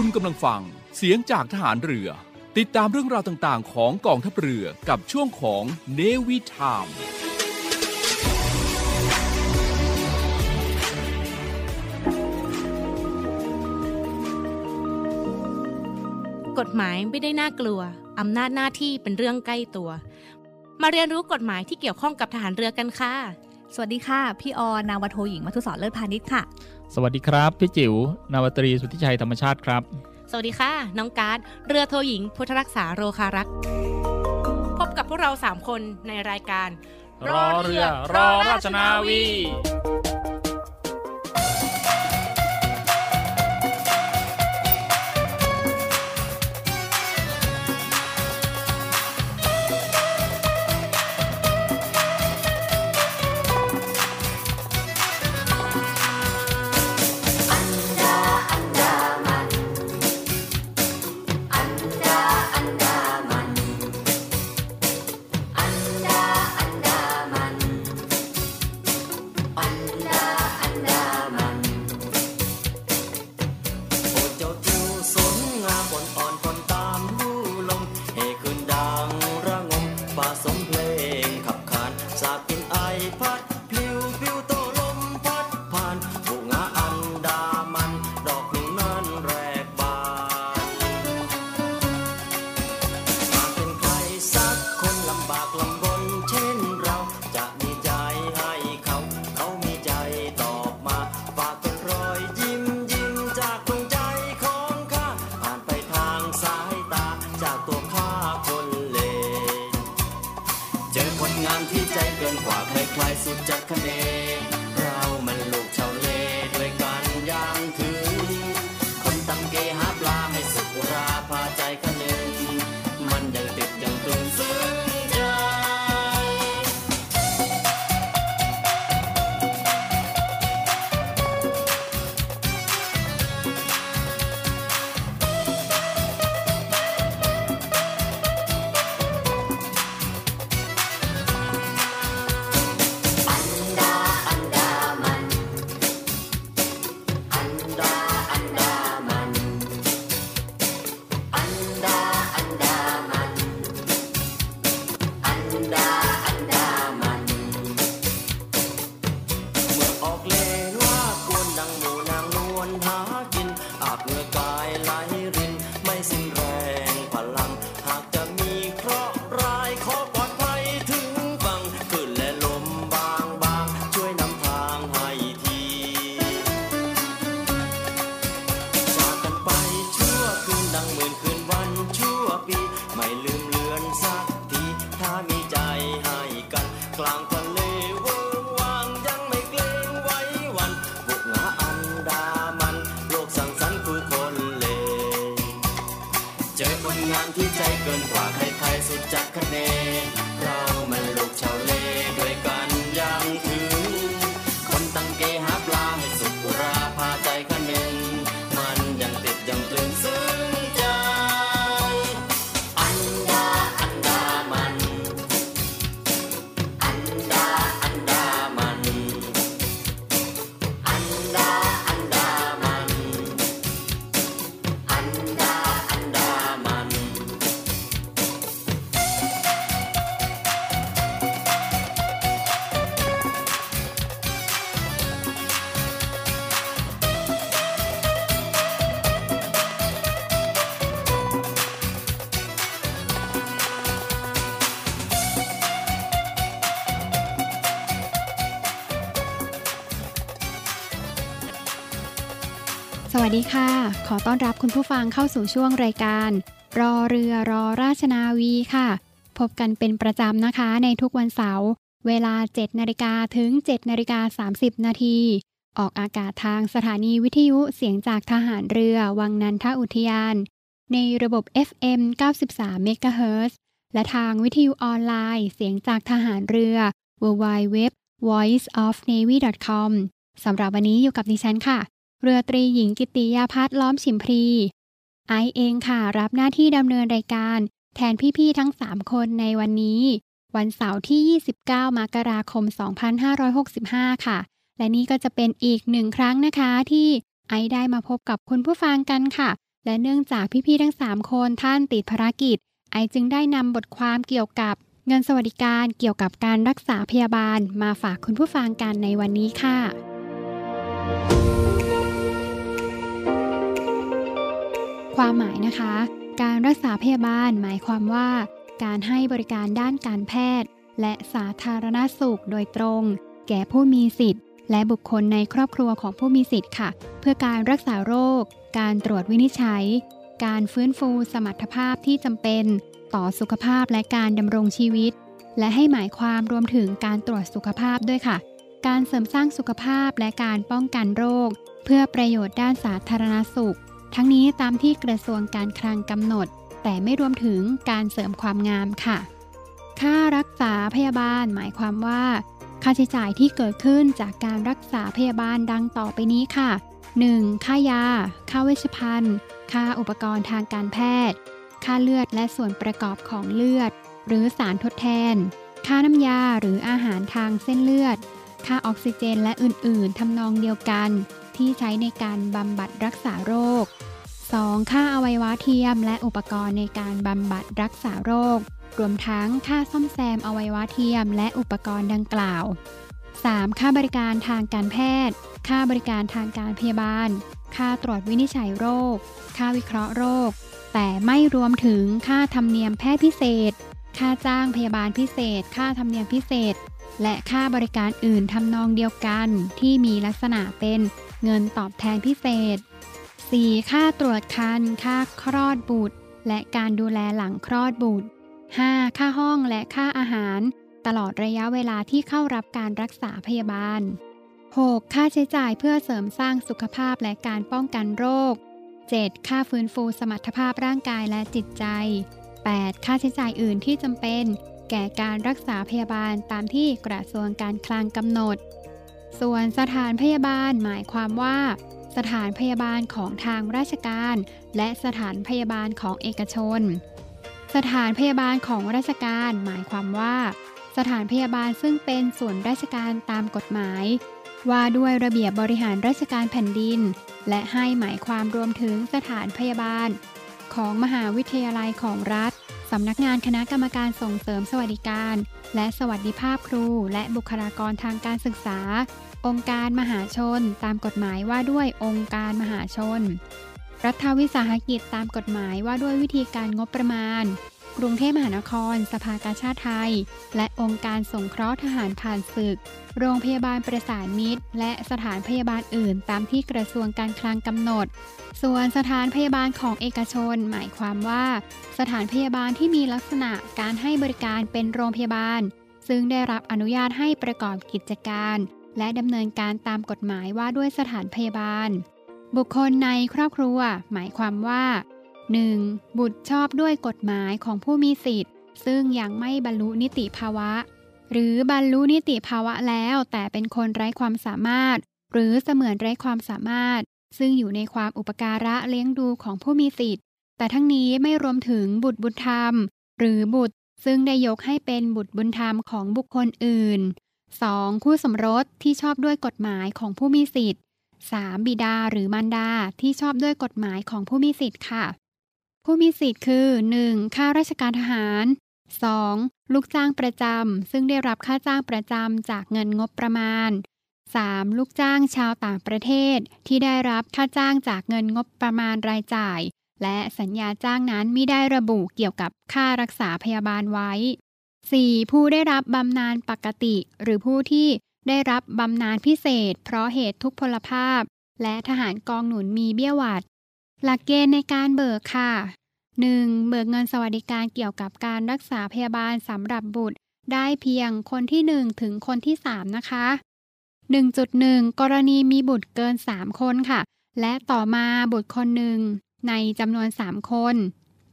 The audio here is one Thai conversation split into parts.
คุณกำลังฟังเสียงจากทหารเรือ ติดตามเรื่องราวต่างๆ ของกองทัพเรือกับช่วงของเนวิทามกฎหมายไม่ได้น่ากลัว อำนาจหน้าที่เป็นเรื่องใกล้ตัว มาเรียนรู้กฎหมายที่เกี่ยวข้องกับทหารเรือกันค่ะ สวัสดีค่ะ พี่ออนาวาโทหญิงมัทุศรเลิศพาณิชย์ค่ะ สวัสดีครับพี่จิ๋วนาวตรีสุทธิชัยธรรมชาติครับ สวัสดีค่ะ น้องการ์ดเรือโทหญิง พุทธรักษาโรคารัก พบกับพวกเรา 3 คนในรายการ รอเรือรอราชนาวี วัสดีค่ะ ขอต้อนรับคุณผู้ฟังเข้าสู่ช่วงรายการ รอเรือรอราชนาวีค่ะ พบกันเป็นประจำนะคะในทุกวันเสาร์เวลา 7นาฬิกาถึง7นาฬิกา30 นาทีออกอากาศทางสถานีวิทยุเสียงจากทหารเรือวังนันทอุทยาน ในระบบ FM 93 MHz และทางวิทยุออนไลน์เสียงจากทหารเรือ www voiceofnavy.com สำหรับวันนี้อยู่กับดิฉันค่ะ เรือตรีหญิงกิติยาพัฒน์ล้อมฉิมพรี ไอเองค่ะรับหน้าที่ดำเนินรายการ แทนพี่ๆทั้ง 3 คนในวันนี้ วันเสาร์ที่ 29 มกราคม 2565 ค่ะ และนี่ก็จะเป็นอีกหนึ่งครั้งนะคะที่ไอได้มาพบกับคุณผู้ฟังกันค่ะ และเนื่องจากพี่ๆทั้ง 3 คนท่านติดภารกิจ ไอจึงได้นำบทความเกี่ยวกับเงินสวัสดิการเกี่ยวกับการรักษาพยาบาลมาฝากคุณผู้ฟังกันในวันนี้ค่ะ ความหมายนะคะ การรักษาพยาบาลหมายความว่า การให้บริการด้านการแพทย์ และสาธารณสุขโดยตรง แก่ผู้มีสิทธิ์ และบุคคลในครอบครัวของผู้มีสิทธิ์ค่ะ เพื่อการรักษาโรค การตรวจวินิจฉัย การฟื้นฟูสมรรถภาพที่จำเป็น ต่อสุขภาพและการดำรงชีวิต และให้หมายความรวมถึงการตรวจสุขภาพด้วยค่ะ การเสริมสร้างสุขภาพและการป้องกันโรค เพื่อประโยชน์ด้านสาธารณสุข ทั้งนี้ตามที่กระทรวงการคลังกำหนด แต่ไม่รวมถึงการเสริมความงามค่ะ ค่ารักษาพยาบาลหมายความว่า ค่าใช้จ่ายที่เกิดขึ้นจากการรักษาพยาบาลดังต่อไปนี้ค่ะ 1. ค่ายา ค่าเวชภัณฑ์ ค่าอุปกรณ์ทางการแพทย์ ค่าเลือดและส่วนประกอบของเลือด หรือสารทดแทน ค่าน้ำยาหรืออาหารทางเส้นเลือด ค่าออกซิเจนและอื่น ๆทำนองเดียวกัน ที่ใช้ในการบำบัดรักษาโรค 2. ค่าอวัยวะเทียมและอุปกรณ์ในการบำบัดรักษาโรค รวมทั้งค่าซ่อมแซมอวัยวะเทียมและอุปกรณ์ดังกล่าว 3. ค่าบริการทางการแพทย์ ค่าบริการทางการพยาบาล ค่าตรวจวินิจฉัยโรค ค่าวิเคราะห์โรค แต่ไม่รวมถึงค่าธรรมเนียมแพทย์พิเศษ ค่าจ้างพยาบาลพิเศษ ค่าธรรมเนียมพิเศษ และค่าบริการอื่นทำนองเดียวกันที่มีลักษณะเป็น เงินตอบแทนพิเศษ 4. ค่าตรวจคัน ค่าคลอดบุตร และการดูแลหลังคลอดบุตร 5. ค่าห้องและค่าอาหาร ตลอดระยะเวลาที่เข้ารับการรักษาพยาบาล 6. ค่าใช้จ่ายเพื่อเสริมสร้างสุขภาพและการป้องกันโรค 7. ค่าฟื้นฟูสมรรถภาพร่างกายและจิตใจ 8. ค่าใช้จ่ายอื่นที่จำเป็น แก่การรักษาพยาบาลตามที่กระทรวงการคลังกำหนด ส่วนสถานพยาบาลหมายความว่า สถานพยาบาลของทางราชการ และสถานพยาบาลของเอกชน สถานพยาบาลของราชการ หมายความว่า สถานพยาบาลซึ่งเป็นส่วนราชการตามกฎหมาย ว่าด้วยระเบียบบริหารราชการแผ่นดิน และให้หมายความรวมถึงสถานพยาบาล ของมหาวิทยาลัยของรัฐ สำนักงานคณะกรรมการส่งเสริมสวัสดิการ และสวัสดิภาพครู และบุคลากรทางการศึกษา องค์การมหาชน ตามกฎหมายว่าด้วยองค์การมหาชน รัฐวิสาหกิจตามกฎหมายว่าด้วยวิธีการงบประมาณ กรุงเทพมหานคร สภากาชาติไทย และองค์การสงเคราะห์ทหารผ่านศึก โรงพยาบาลประสานมิตร และสถานพยาบาลอื่น ตามที่กระทรวงการคลังกำหนด ส่วนสถานพยาบาลของเอกชน หมายความว่า สถานพยาบาลที่มีลักษณะการให้บริการเป็นโรงพยาบาล ซึ่งได้รับอนุญาตให้ประกอบกิจการ และดำเนินการตามกฎหมายว่าด้วยสถานพยาบาล บุคคลในครอบครัว หมายความว่า 1. บุตรชอบด้วยกฎหมายของผู้มีสิทธิ์ ซึ่งยังไม่บรรลุนิติภาวะ หรือบรรลุนิติภาวะแล้วแต่เป็นคนไร้ความสามารถ หรือเสมือนไร้ความสามารถ ซึ่งอยู่ในความอุปการะเลี้ยงดูของผู้มีสิทธิ์ แต่ทั้งนี้ไม่รวมถึงบุตรบุญธรรม หรือบุตร ซึ่งได้ยกให้เป็นบุตรบุญธรรมของบุคคลอื่น 2. คู่สมรสที่ชอบด้วยกฎหมายของผู้มีสิทธิ์ 3. บิดาหรือมารดาที่ชอบด้วยกฎหมายของผู้มีสิทธิ์ค่ะ ผู้มีสิทธิ์คือ 1. ข้าราชการทหาร 2. ลูกจ้างประจำ ซึ่งได้รับค่าจ้างประจำจากเงินงบประมาณ 3. ลูกจ้างชาวต่างประเทศ ที่ได้รับค่าจ้างจากเงินงบประมาณรายจ่าย และสัญญาจ้างนั้นไม่ได้ระบุเกี่ยวกับค่ารักษาพยาบาลไว้ 4. ผู้ได้รับบำนาญปกติ หรือผู้ที่ได้รับบำนาญพิเศษ เพราะเหตุทุกพลภาพ และทหารกองหนุนมีเบี้ยหวัด หลักเกณฑ์ในการเบิกค่ะ 1. เบิกเงินสวัสดิการเกี่ยวกับการรักษาพยาบาลสำหรับบุตร ได้เพียงคนที่ 1 ถึงคนที่ 3 นะคะ 1.1 กรณีมีบุตรเกิน 3 คนค่ะ และต่อมาบุตรคนหนึ่งในจำนวน 3 คน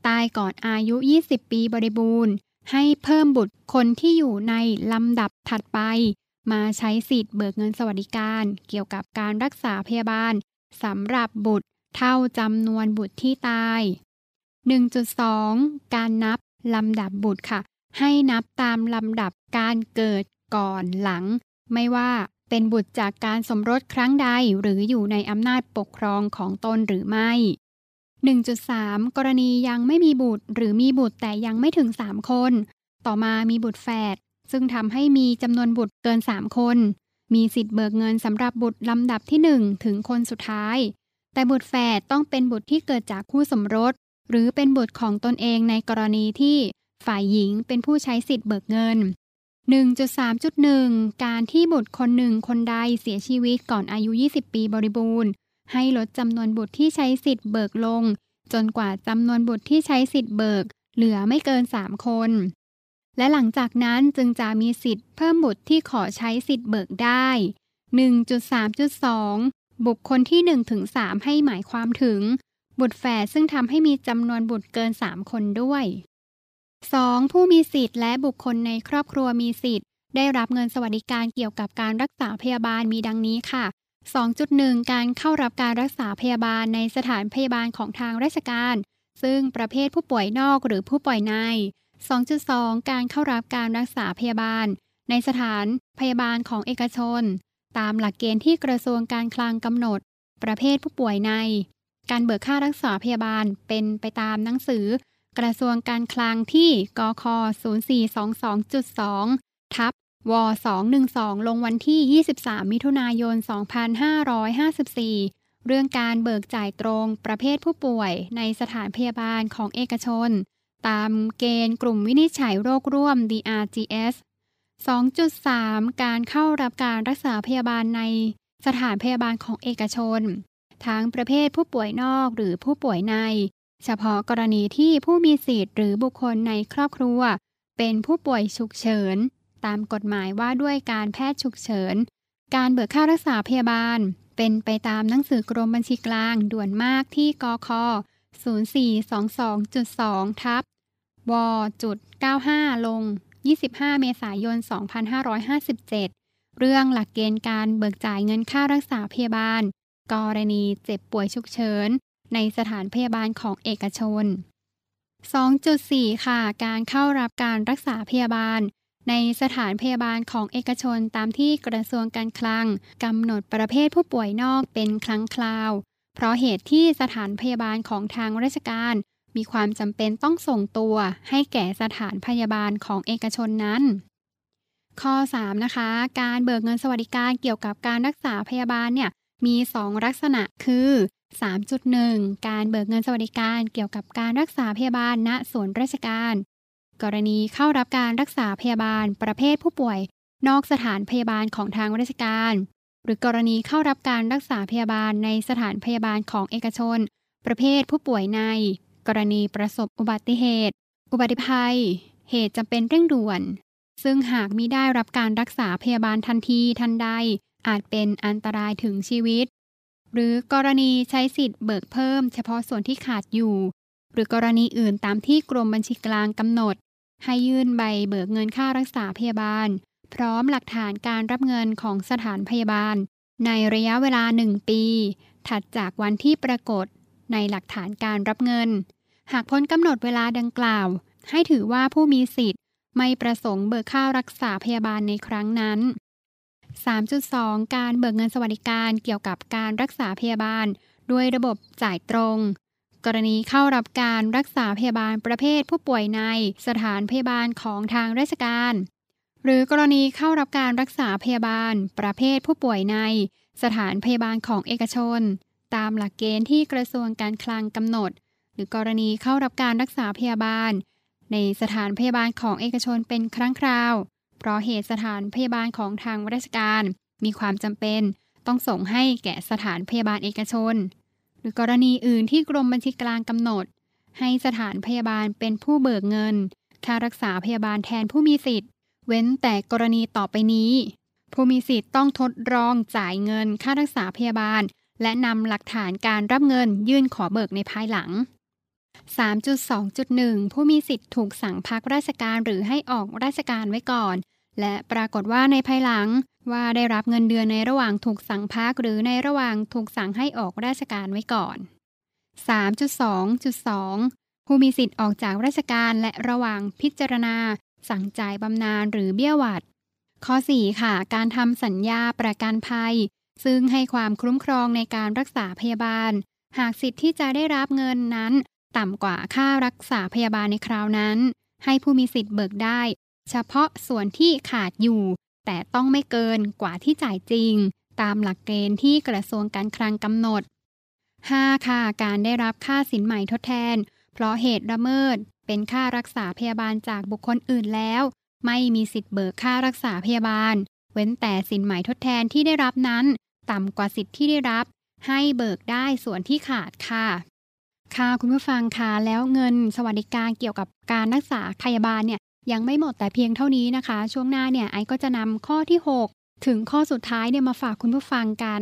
ตายก่อนอายุ 20 ปีบริบูรณ์ ให้เพิ่มบุตรคนที่อยู่ในลำดับถัดไป มาใช้สิทธิ์เบิกเงินสวัสดิการ เกี่ยวกับการรักษาพยาบาลสำหรับบุตร เท่าจำนวนบุตรที่ตาย 1.2 การนับลำดับบุตรค่ะ ให้นับตามลำดับการเกิดก่อนหลัง ไม่ว่าเป็นบุตรจากการสมรสครั้งใดหรืออยู่ในอำนาจปกครองของตนหรือไม่ 1.3 กรณียังไม่มีบุตรหรือมีบุตรแต่ยังไม่ถึง 3 คน ต่อมามีบุตรแฝดซึ่งทำให้มีจำนวนบุตรเกิน 3 คน มีสิทธิ์เบิกเงินสำหรับบุตรลำดับที่ 1 ถึงคนสุดท้าย แต่บุตรแฝดต้องเป็นบุตรที่เกิดจากคู่สมรส หรือเป็นบุตรของตนเองในกรณีที่ฝ่ายหญิงเป็นผู้ใช้สิทธิ์เบิกเงิน 1.3.1 การที่บุตรคนหนึ่งคนใดเสียชีวิตก่อนอายุ 20 ปีบริบูรณ์ ให้ลดจำนวนบุตรที่ใช้สิทธิ์เบิกลง จนกว่าจำนวนบุตรที่ใช้สิทธิ์เบิก เหลือไม่เกิน 3 คน และหลังจากนั้นจึงจะมีสิทธิ์เพิ่มบุตรที่ขอใช้สิทธิ์เบิกได้ 1.3.2 บุคคลที่1-3ให้หมายความถึง บุตรแฝดซึ่งทำให้มีจำนวนบุตรเกิน 3 คนด้วย 2. ผู้มีสิทธิ์และบุคคลในครอบครัวมีสิทธิ์ ได้รับเงินสวัสดิการเกี่ยวกับการรักษาพยาบาลมีดังนี้ค่ะ 2.1 การเข้ารับการรักษาพยาบาลในสถานพยาบาลของทางราชการ ซึ่งประเภทผู้ป่วยนอกหรือผู้ป่วยใน 2.2 การเข้ารับการรักษาพยาบาล ในสถานพยาบาลของเอกชน ตามหลักเกณฑ์ที่กระทรวงการคลังกำหนด ประเภทผู้ป่วยใน การเบิกค่ารักษาพยาบาลเป็นไปตามหนังสือ กระทรวงการคลังที่กค0422.2 ทับว212 ลงวันที่ 23 มิถุนายน 2554 เรื่องการเบิกจ่ายตรงประเภทผู้ป่วยในสถานพยาบาลของเอกชน ตามเกณฑ์กลุ่มวินิจฉัยโรคร่วม DRGS 2.3 การเข้ารับการรักษาพยาบาลในสถานพยาบาลของเอกชน ทั้งประเภทผู้ป่วยนอกหรือผู้ป่วยใน เฉพาะกรณีที่ผู้มีสิทธิ์หรือบุคคลในครอบครัว เป็นผู้ป่วยฉุกเฉิน ตามกฎหมายว่าด้วยการแพทย์ฉุกเฉิน การเบิกค่ารักษาพยาบาล เป็นไปตามหนังสือกรมบัญชีกลางด่วนมากที่กค0422.2ทับวจุด95 ลง 25 เมษายน 2557 เรื่องหลักเกณฑ์การเบิกจ่ายเงินค่ารักษาพยาบาล กรณีเจ็บป่วยฉุกเฉิน ในสถานพยาบาลของเอกชน 2.4 ค่ะ การเข้ารับการรักษาพยาบาล ในสถานพยาบาลของเอกชนตามที่กระทรวงการคลังกำหนดประเภทผู้ป่วยนอกเป็นครั้งคราว เพราะเหตุที่สถานพยาบาลของทางราชการ มีความจำเป็นต้องส่งตัวให้แก่สถานพยาบาลของเอกชนนั้น ข้อ 3 นะคะ การเบิกเงินสวัสดิการเกี่ยวกับการรักษาพยาบาลเนี่ยมี 2 ลักษณะคือ 3.1 การเบิกเงินสวัสดิการเกี่ยวกับการรักษาพยาบาลณส่วนราชการ กรณีเข้ารับการรักษาพยาบาลประเภทผู้ป่วย นอกสถานพยาบาลของทางราชการ หรือกรณีเข้ารับการรักษาพยาบาลในสถานพยาบาลของเอกชน ประเภทผู้ป่วยใน กรณีประสบอุบัติเหตุ อุบัติภัย เหตุจำเป็นเร่งด่วน ซึ่งหากมิได้รับการรักษาพยาบาลทันทีทันใด อาจเป็นอันตรายถึงชีวิต หรือกรณีใช้สิทธิ์เบิกเพิ่มเฉพาะส่วนที่ขาดอยู่ หรือกรณีอื่นตามที่กรมบัญชีกลางกำหนด ให้ยื่นใบเบิกเงินค่ารักษาพยาบาล พร้อมหลักฐานการรับเงินของสถานพยาบาล ในระยะเวลา 1 ปี ถัดจากวันที่ปรากฏ ในหลักฐานการรับเงิน หากพ้นกำหนดเวลาดังกล่าว ให้ถือว่าผู้มีสิทธิ์ ไม่ประสงค์เบิกค่ารักษาพยาบาลในครั้งนั้น 3.2 การเบิกเงินสวัสดิการเกี่ยวกับการรักษาพยาบาล ด้วยระบบจ่ายตรง กรณีเข้ารับการรักษาพยาบาลประเภทผู้ป่วยในสถานพยาบาลของทางราชการ หรือกรณีเข้ารับการรักษาพยาบาล ประเภทผู้ป่วยใน สถานพยาบาลของเอกชน ตามหลักเกณฑ์ที่กระทรวงการคลังกำหนด หรือกรณีเข้ารับการรักษาพยาบาล ในสถานพยาบาลของเอกชนเป็นครั้งคราว เพราะเหตุสถานพยาบาลของทางราชการ มีความจำเป็น ต้องส่งให้แก่สถานพยาบาลเอกชน หรือกรณีอื่นที่กรมบัญชีกลางกำหนด ให้สถานพยาบาลเป็นผู้เบิกเงิน ค่ารักษาพยาบาลแทนผู้มีสิทธิ์ เว้นแต่กรณีต่อไปนี้ผู้มีสิทธิ์ต้องทดลองจ่ายเงินค่ารักษาพยาบาล และนำหลักฐานการรับเงินยื่นขอเบิกในภายหลัง 3.2.1 ผู้มีสิทธิ์ถูกสั่งพักราชการหรือให้ออกราชการไว้ก่อน และปรากฏว่าในภายหลังว่าได้รับเงินเดือนในระหว่างถูกสั่งพักหรือในระหว่างถูกสั่งให้ออกราชการไว้ก่อน 3.2.2 ผู้มีสิทธิ์ออกจากราชการและระหว่างพิจารณา สั่งจ่ายบำนาญหรือเบี้ยหวัด ข้อ 4 ค่ะ การทำสัญญาประกันภัย ซึ่งให้ความคุ้มครองในการรักษาพยาบาล หากสิทธิ์ที่จะได้รับเงินนั้น ต่ำกว่าค่ารักษาพยาบาลในคราวนั้น ให้ผู้มีสิทธิ์เบิกได้ เฉพาะส่วนที่ขาดอยู่ แต่ต้องไม่เกินกว่าที่จ่ายจริง ตามหลักเกณฑ์ที่กระทรวงการคลังกำหนด 5. ค่ะการได้รับค่าสินใหม่ทดแทน เพราะเหตุละเมิด เป็นค่ารักษาพยาบาลจากบุคคลอื่นแล้ว ไม่มีสิทธิ์เบิกค่ารักษาพยาบาล เว้นแต่สินใหม่ทดแทนที่ได้รับนั้น ต่ำกว่าสิทธิ์ที่ได้รับ ให้เบิกได้ส่วนที่ขาดค่ะ ค่ะคุณผู้ฟังค่ะแล้วเงินสวัสดิการเกี่ยวกับการรักษาพยาบาลเนี่ยยังไม่หมดแต่เพียงเท่านี้นะคะ ช่วงหน้าเนี่ยไอก็จะนำข้อที่ 6 ถึงข้อสุดท้ายเนี่ยมาฝากคุณผู้ฟังกัน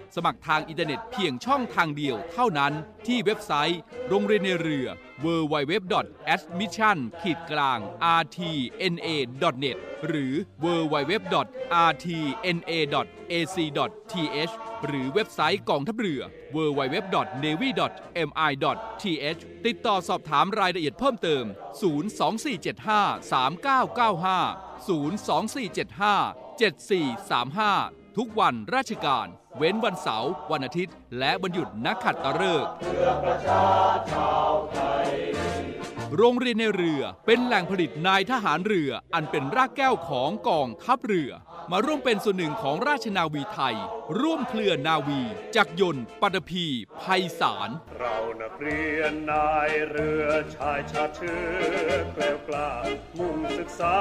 สมัครทางอินเทอร์เน็ตเพียงช่องทางเดียวเท่านั้นที่เว็บไซต์ โรงเรียนนายเรือ www.admission-rtna.net หรือ www.rtna.ac.th หรือเว็บไซต์กองทัพเรือ www.navy.mi.th ติดต่อสอบถามรายละเอียดเพิ่มเติม 024753995 024757435 ทุกวันราชการ เว้นวันเสาร์วันอาทิตย์ และวันหยุดนักขัดตฤกษ์โรงเรียนในเรือเป็นแหล่งผลิตนายทหารเรืออันเป็นรากแก้วของกองทัพเรือ มาร่วมเป็นส่วนหนึ่งของราชนาวีไทย ร่วมเคลือนนาวี จักรยนต์ปัตภีภัยสาร เรานักเรียนนายเรือชายชาติเชื้อแกล้วกล้ามุ่งศึกษา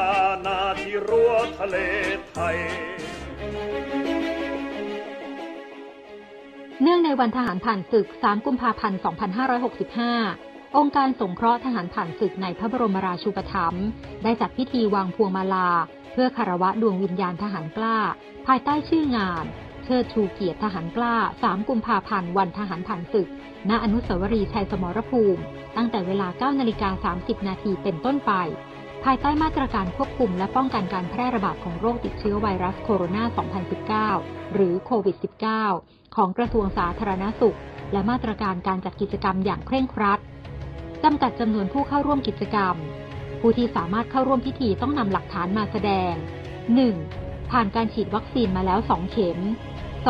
นาที่รั้วทะเลไทย เนื่องในวันทหารผ่านศึก 3 กุมภาพันธ์ 2565 องค์การสงเคราะห์ทหารผ่านศึกในพระบรมราชูปถัมภ์ได้จัดพิธีวางพวงมาลา เพื่อคารวะดวงวิญญาณทหารกล้า ภายใต้ชื่องานเชิดชูเกียรติทหารกล้า 3 กุมภาพันธ์วันทหารผ่านศึก ณ อนุสาวรีย์ชัยสมรภูมิ ตั้งแต่เวลา 9 นาฬิกา 30 นาทีเป็นต้นไป ภายใต้มาตรการควบคุมและป้องกันการแพร่ระบาดของโรคติดเชื้อไวรัสโคโรนา 2019 หรือโควิด -19 ของกระทรวงสาธารณสุข และมาตรการการจัดกิจกรรมอย่างเคร่งครัดจำกัดจำนวนผู้เข้าร่วมกิจกรรม ผู้ที่สามารถเข้าร่วมพิธีต้องนำหลักฐานมาแสดง 1. ผ่านการฉีดวัคซีนมาแล้ว 2 เข็ม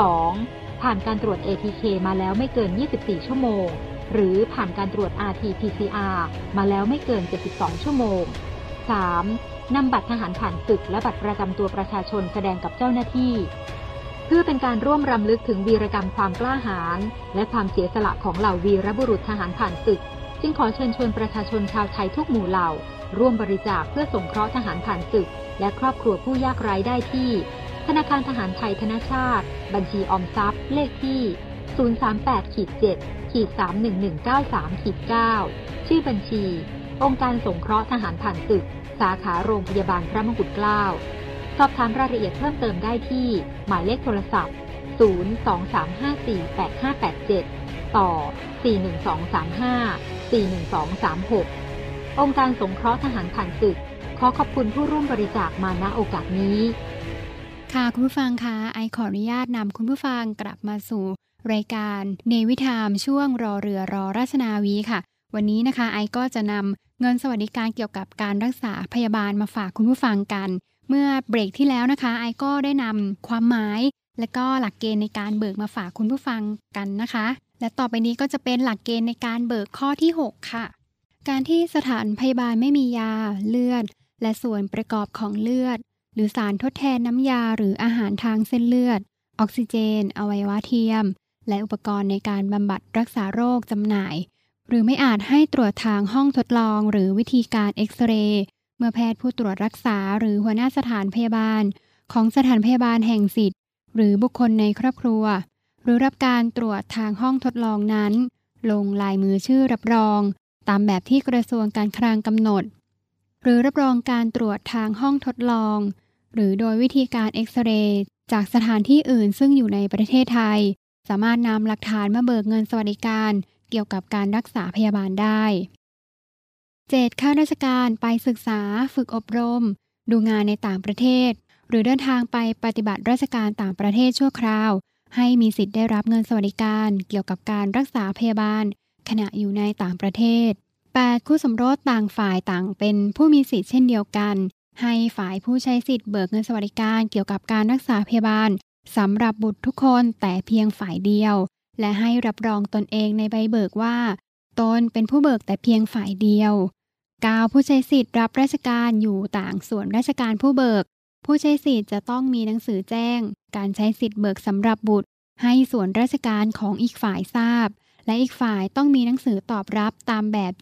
2. ผ่านการตรวจ ATK มาแล้วไม่เกิน 24 ชั่วโมง หรือผ่านการตรวจ RT-PCR มาแล้วไม่เกิน 72 ชั่วโมง 3. นำบัตรทหารผ่านศึกและบัตรประจำตัวประชาชนแสดงกับเจ้าหน้าที่ พื่อเป็นการร่วมรำลึกถึงวีรกรรมความกล้าหาญและความเสียสละของเหล่าวีรบุรุษทหารผ่านศึก จึงขอเชิญชวนประชาชนชาวไทยทุกหมู่เหล่า ร่วมบริจาคเพื่อสงเคราะห์ทหารผ่านศึก และครอบครัวผู้ยากไร้ได้ที่ ธนาคารทหารไทยธนชาติ บัญชีออมทรัพย์ เลขที่ 038-7-31193-9 ชื่อบัญชี องค์การสงเคราะห์ทหารผ่านศึก สาขาโรงพยาบาลพระมงกุฎเกล้า สอบถามรายละเอียดเพิ่มเติมได้ที่ หมายเลขโทรศัพท์ 023548587 ต่อ 41235 41236 องค์การสงเคราะห์ทหารผ่านศึก ขอขอบคุณผู้ร่วมบริจาคมาณโอกาสนี้ ค่ะคุณผู้ฟังคะไอขออนุญาตนำคุณผู้ฟังกลับมาสู่รายการเนวิทามช่วงรอเรือรอราชนาวีค่ะ วันนี้นะคะไอก็จะนำเงินสวัสดิการเกี่ยวกับการรักษาพยาบาลมาฝากคุณผู้ฟังกัน เมื่อเบรกที่แล้วนะคะไอก็ได้นำความหมาย และก็หลักเกณฑ์ในการเบิกมาฝากคุณผู้ฟังกันนะคะ และต่อไปนี้ก็จะเป็นหลักเกณฑ์ในการเบิกข้อที่ 6 ค่ะ การที่สถานพยาบาลไม่มียาเลือด และส่วนประกอบของเลือด หรือสารทดแทนน้ำยาหรืออาหารทางเส้นเลือด ออกซิเจน อวัยวะเทียม และอุปกรณ์ในการบำบัดรักษาโรคจำหน่าย หรือไม่อาจให้ตรวจทางห้องทดลอง หรือวิธีการเอ็กซเรย์เมื่อแพทย์ผู้ตรวจรักษาหรือหัวหน้าสถานพยาบาล ของสถานพยาบาลแห่งสิทธิ์ หรือบุคคลในครอบครัว หรือรับการตรวจทางห้องทดลองนั้น ลงลายมือชื่อรับรอง ตามแบบที่กระทรวงการคลังกำหนด หรือรับรองการตรวจทางห้องทดลอง หรือโดยวิธีการเอ็กซเรย์จากสถานที่อื่นซึ่งอยู่ในประเทศไทย สามารถนำหลักฐานมาเบิกเงินสวัสดิการ เกี่ยวกับการรักษาพยาบาลได้ 7. ข้าราชการไปศึกษา ฝึกอบรม ดูงานในต่างประเทศ หรือเดินทางไปปฏิบัติราชการต่างประเทศชั่วคราว ให้มีสิทธิ์ได้รับเงินสวัสดิการ เกี่ยวกับการรักษาพยาบาล ขณะอยู่ในต่างประเทศ 8. คู่สมรสต่างฝ่ายต่างเป็นผู้มีสิทธิ์เช่นเดียวกัน ให้ฝ่ายผู้ใช้สิทธิ์เบิกเงินสวัสดิการเกี่ยวกับการรักษาพยาบาลสำหรับบุตรทุกคนแต่เพียงฝ่ายเดียว และให้รับรองตนเองในใบเบิกว่า ตนเป็นผู้เบิกแต่เพียงฝ่ายเดียว 9. ผู้ใช้สิทธิ์รับราชการอยู่ต่างส่วนราชการผู้เบิก ผู้ใช้สิทธิ์จะต้องมีหนังสือแจ้ง การใช้สิทธิ์เบิกสำหรับบุตร ให้ส่วนราชการของอีกฝ่ายทราบ และอีกฝ่ายต้องมีหนังสือตอบรับตามแบบ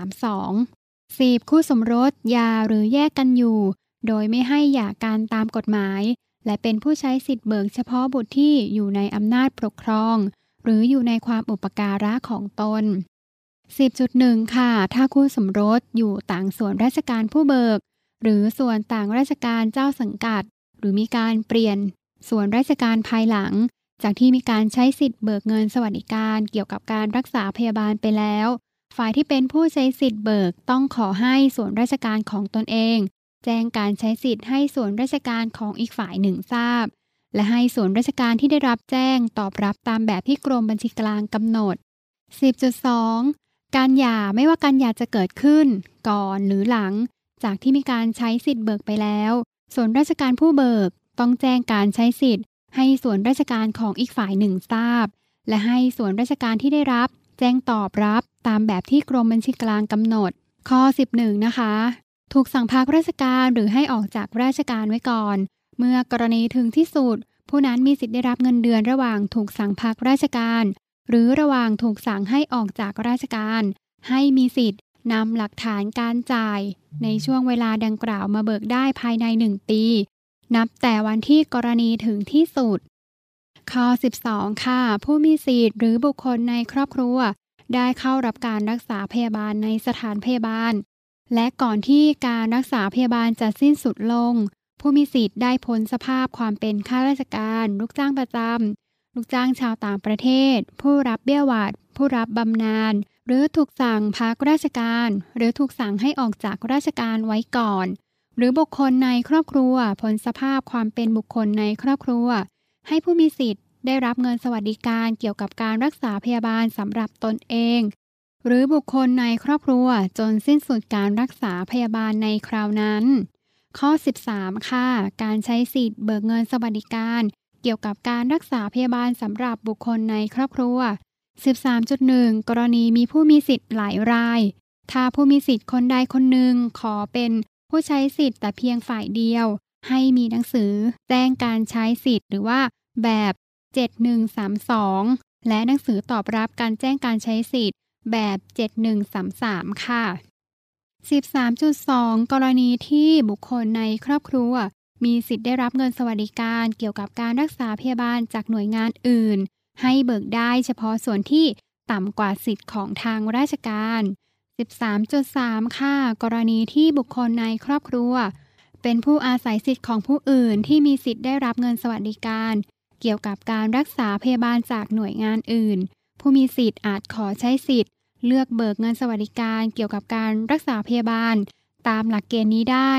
7132 10. คู่สมรสยาหรือแยกกันอยู่ โดยไม่ให้หย่ากันตามกฎหมาย และเป็นผู้ใช้สิทธิ์เบิกเฉพาะบุตรที่อยู่ในอำนาจปกครอง หรืออยู่ในความอุปการะของตน 10.1 ค่ะ ถ้าคู่สมรสอยู่ต่างส่วนราชการผู้เบิก หรือส่วนต่างราชการเจ้าสังกัด หรือมีการเปลี่ยน ส่วนราชการภายหลัง จากที่มีการใช้สิทธิ์เบิกเงินสวัสดิการเกี่ยวกับการรักษาพยาบาลไปแล้ว ฝ่ายที่เป็นผู้ใช้สิทธิ์เบิกต้องขอให้ส่วนราชการของตนเอง แจ้งการใช้สิทธิ์ให้ส่วนราชการของอีกฝ่ายหนึ่งทราบ และให้ส่วนราชการที่ได้รับแจ้งตอบรับตามแบบที่กรมบัญชีกลางกำหนด 10.2 การหย่าไม่ว่าการหย่าจะเกิดขึ้น ก่อนหรือหลัง จากที่มีการใช้สิทธิ์เบิกไปแล้ว ส่วนราชการผู้เบิกต้องแจ้งการใช้สิทธิ์ ให้ส่วนราชการของอีกฝ่ายหนึ่งทราบ และให้ส่วนราชการที่ได้รับ แจ้งตอบรับตามแบบที่กรมบัญชีกลางกำหนด ข้อ 11 นะคะ ถูกสั่งพักราชการหรือให้ออกจากราชการไว้ก่อน เมื่อกรณีถึงที่สุด ผู้นั้นมีสิทธิ์ได้รับเงินเดือนระหว่างถูกสั่งพักราชการ หรือระหว่างถูกสั่งให้ออกจากราชการ ให้มีสิทธิ์นำหลักฐานการจ่าย ในช่วงเวลาดังกล่าวมาเบิกได้ภายใน 1 ปี นับแต่วันที่กรณีถึงที่สุดข้อ 12 ค่ะ ผู้มีสิทธิ์หรือบุคคลในครอบครัว ได้เข้ารับการรักษาพยาบาลในสถานพยาบาล และก่อนที่การรักษาพยาบาลจะสิ้นสุดลง ผู้มีสิทธิ์ได้พ้นสภาพความเป็นข้าราชการ ลูกจ้างประจำลูกจ้างชาวต่างประเทศ ผู้รับเบี้ยหวัดผู้รับบำนาญหรือถูกสั่งพักราชการ หรือถูกสั่งให้ออกจากราชการไว้ก่อน หรือบุคคลในครอบครัวพ้นสภาพความเป็นบุคคลในครอบครัว ให้ผู้มีสิทธิ์ได้รับเงินสวัสดิการเกี่ยวกับการรักษาพยาบาลสำหรับตนเอง หรือบุคคลในครอบครัวจนสิ้นสุดการรักษาพยาบาลในคราวนั้น ข้อ 13 ค่ะ การใช้สิทธิ์เบิกเงินสวัสดิการ เกี่ยวกับการรักษาพยาบาลสำหรับบุคคลในครอบครัว 13.1 กรณีมีผู้มีสิทธิ์หลายราย ถ้าผู้มีสิทธิ์คนใดคนหนึ่งขอเป็นผู้ใช้สิทธิ์แต่เพียงฝ่ายเดียว ให้มีหนังสือ แจ้งการใช้สิทธิ์หรือว่าแบบ 7132 และหนังสือตอบรับการแจ้งการใช้สิทธิ์ แบบ 7133 ค่ะ 13.2 กรณีที่บุคคลในครอบครัว มีสิทธิ์ได้รับเงินสวัสดิการเกี่ยวกับการรักษาพยาบาลจากหน่วยงานอื่น ให้เบิกได้เฉพาะส่วนที่ต่ำกว่าสิทธิ์ของทางราชการ 13.3 ค่ะ กรณีที่บุคคลในครอบครัว เป็นผู้อาศัยสิทธิ์ของผู้อื่นที่มีสิทธิ์ได้รับเงินสวัสดิการ เกี่ยวกับการรักษาพยาบาลจากหน่วยงานอื่น ผู้มีสิทธิ์อาจขอใช้สิทธิ์ เลือกเบิกเงินสวัสดิการเกี่ยวกับการรักษาพยาบาล ตามหลักเกณฑ์นี้ได้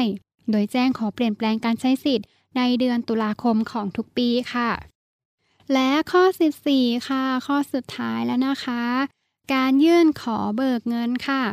โดยแจ้งขอเปลี่ยนแปลงการใช้สิทธิ์ ในเดือนตุลาคมของทุกปีค่ะ และข้อ 14 ค่ะ ข้อสุดท้ายแล้วนะคะ การยื่นขอเบิกเงินค่ะ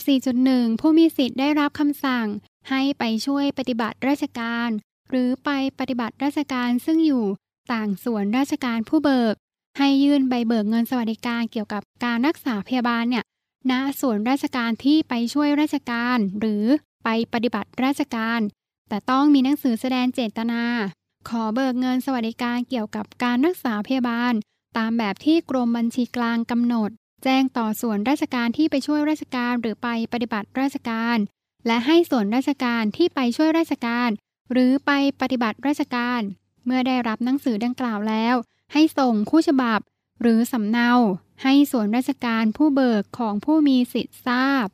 14.1 ผู้มีสิทธิ์ได้รับคำสั่ง ให้ไปช่วยปฏิบัติราชการ หรือไปปฏิบัติราชการซึ่งอยู่ต่างส่วนราชการผู้เบิก ให้ยื่นใบเบิกเงินสวัสดิการเกี่ยวกับการรักษาพยาบาลเนี่ยณส่วนราชการที่ไปช่วยราชการ หรือไปปฏิบัติราชการ แต่ต้องมีหนังสือแสดงเจตนา ขอเบิกเงินสวัสดิการเกี่ยวกับการรักษาพยาบาล ตามแบบที่กรมบัญชีกลางกำหนด แจ้งต่อส่วนราชการที่ไปช่วยราชการหรือไปปฏิบัติราชการ และให้ส่วนราชการที่ไปช่วยราชการ หรือไปปฏิบัติราชการ เมื่อได้รับหนังสือดังกล่าวแล้ว ให้ส่งคู่ฉบับ หรือสำเนา ให้ส่วนราชการผู้เบิกของผู้มีสิทธิ์ทราบ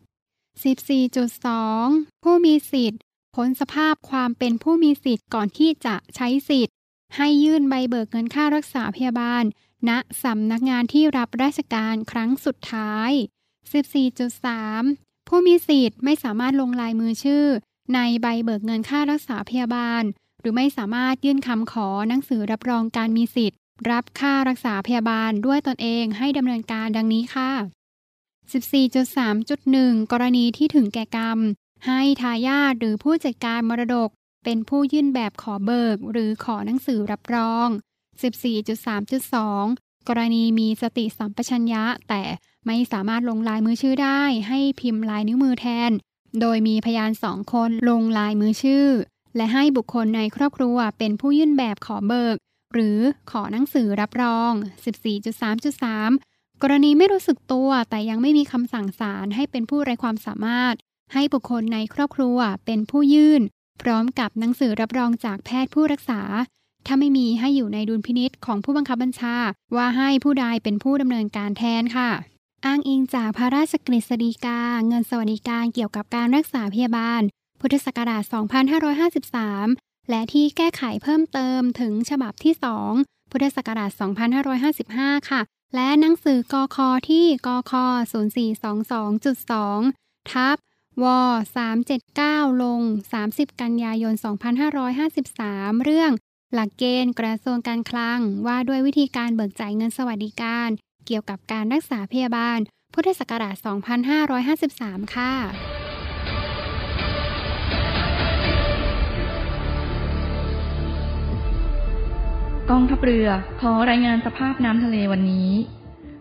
14.2 ผู้มีสิทธิ์พ้นสภาพความเป็นผู้มีสิทธิ์ก่อนที่จะใช้สิทธิ์ ให้ยื่นใบเบิกเงินค่ารักษาพยาบาล ณสำนักงานที่รับราชการครั้งสุดท้าย 14.3 ผู้มีสิทธิ์ไม่สามารถลงลายมือชื่อ ในใบเบิกเงินค่ารักษาพยาบาล หรือไม่สามารถยื่นคำขอหนังสือรับรองการมีสิทธิ์ รับค่ารักษาพยาบาลด้วยตนเองให้ดำเนินการดังนี้ค่ะ 14.3.1 กรณีที่ถึงแก่กรรม ให้ทายาทหรือผู้จัดการมรดก เป็นผู้ยื่นแบบขอเบิก หรือขอหนังสือรับรอง 14.3.2 กรณีมีสติสัมปชัญญะ แต่ไม่สามารถลงลายมือชื่อได้ ให้พิมพ์ลายนิ้วมือแทน โดยมีพยานสองคนลงลายมือชื่อ และให้บุคคลในครอบครัวเป็นผู้ยื่นแบบขอเบิก หรือขอหนังสือรับรอง 14.3.3 กรณีไม่รู้สึกตัวแต่ยังไม่มีคำสั่งศาลให้เป็นผู้ไร้ความสามารถ ให้บุคคลในครอบครัวเป็นผู้ยื่น พร้อมกับหนังสือรับรองจากแพทย์ผู้รักษา ถ้าไม่มีให้อยู่ในดุลพินิษของผู้บังคับบัญชา ว่าให้ผู้ใดเป็นผู้ดำเนินการแทนค่ะ อ้างอิงจากพระราชกฤษฎีกา เงินสวัสดิการเกี่ยวกับการรักษาพยาบาล พุทธศักราช 2553 และที่แก้ไขเพิ่มเติมถึงฉบับที่ 2 พุทธศักราช 2555 ค่ะ และหนังสือกคที่กค0422.2 ทับว379 ลง 30 กันยายน 2553 เรื่องหลักเกณฑ์กระทรวงการคลัง ว่าด้วยวิธีการเบิกจ่ายเงินสวัสดิการ เกี่ยวกับการรักษาพยาบาล พุทธศักราช 2553 ค่ะ กองทัพเรือขอรายงานสภาพน้ำทะเลวันนี้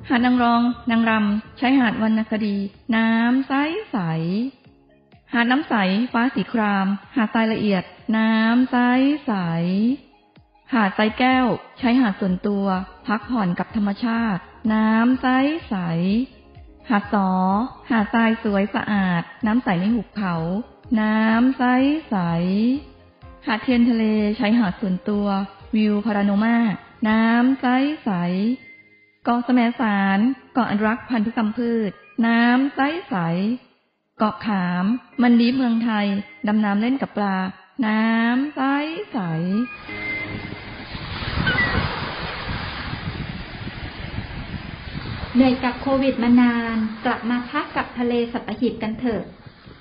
หาดนางรอง นางรำใช้หาดวรรณคดี น้ำใสใส หาดน้ำใส ฟ้าสีคราม หาดทรายละเอียด น้ำใสใส หาดทรายแก้ว ใช้หาดส่วนตัว พักผ่อนกับธรรมชาติ น้ำใสใส หาดสอ หาดทรายสวยสะอาด น้ำใสในหุบเขา น้ำใสใส หาดเทียนทะเลใช้หาดส่วนตัว วิวพาราโนมา น้ำใสใสเกาะแสมสารเกาะอนุรักษ์พันธุกรรมพืช น้ำใสใสเกาะขาม มันดีเมืองไทย ดำน้ำเล่นกับปลา น้ำใสใสเหนื่อยกับโควิดมานาน กลับมาพักกับทะเลสัตหีบกันเถอะ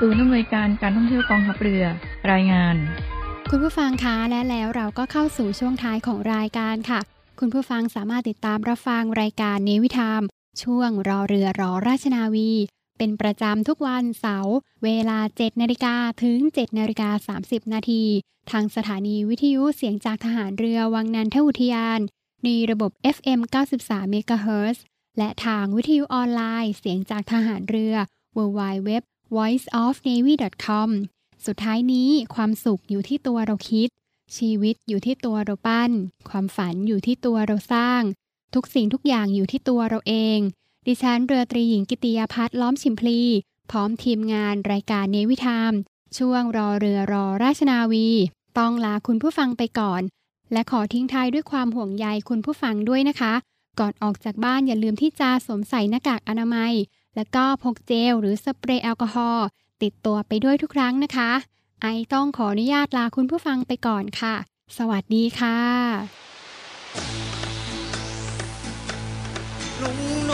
ศูนย์อำนวยการการท่องเที่ยวกองทัพเรือ รายงาน คุณผู้ฟังคะและแล้วเราก็เข้าสู่ช่วงท้ายของรายการค่ะ คุณผู้ฟังสามารถติดตามรับฟังรายการเนวิทามช่วงรอเรือรอราชนาวี เป็นประจำทุกวันเสาร์เวลา 7 นาฬิกาถึง 7 นาฬิกา 30 นาที ทางสถานีวิทยุเสียงจากทหารเรือวังนันทอุทยาน ในระบบ FM 93 MHz และทางวิทยุออนไลน์เสียงจากทหารเรือ www voiceofnavy.com สุดท้ายนี้ความสุขอยู่ที่ตัวเราคิด ชีวิตอยู่ที่ตัวเราปั้น ความฝันอยู่ที่ตัวเราสร้าง ทุกสิ่งทุกอย่างอยู่ที่ตัวเราเอง ดิฉันเรือตรีหญิงกิติยาพัฒน์ล้อมชิมพลี พร้อมทีมงานรายการเนวิทาม ช่วงรอเรือรอราชนาวี ต้องลาคุณผู้ฟังไปก่อน และขอทิ้งท้ายด้วยความห่วงใยคุณผู้ฟังด้วยนะคะ ก่อนออกจากบ้านอย่าลืมที่จะสวมใส่หน้ากากอนามัย แล้วก็พกเจลหรือสเปรย์แอลกอฮอล์ติดตัวไปด้วยทุกครั้งนะคะ ไอต้องขออนุญาตลาคุณผู้ฟังไปก่อนค่ะ สวัสดีค่ะลุงโน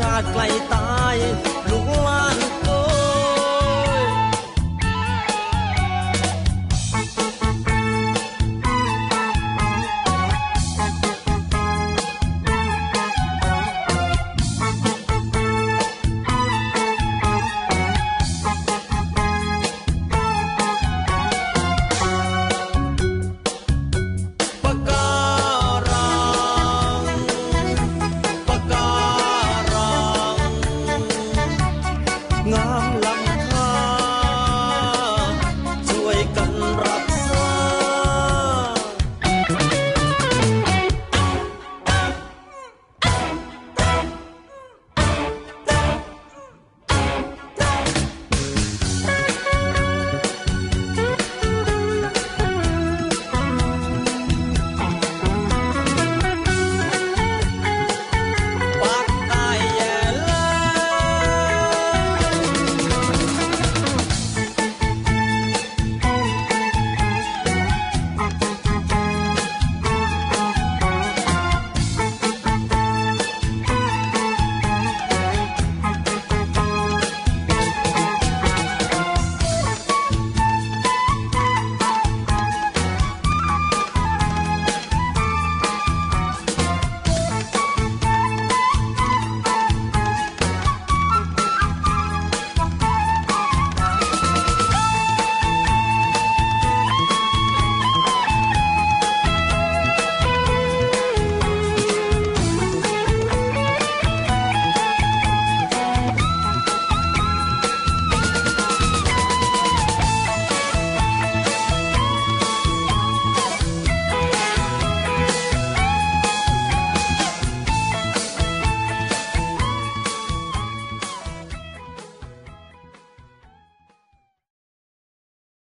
ชาติไกลตายลูกลาน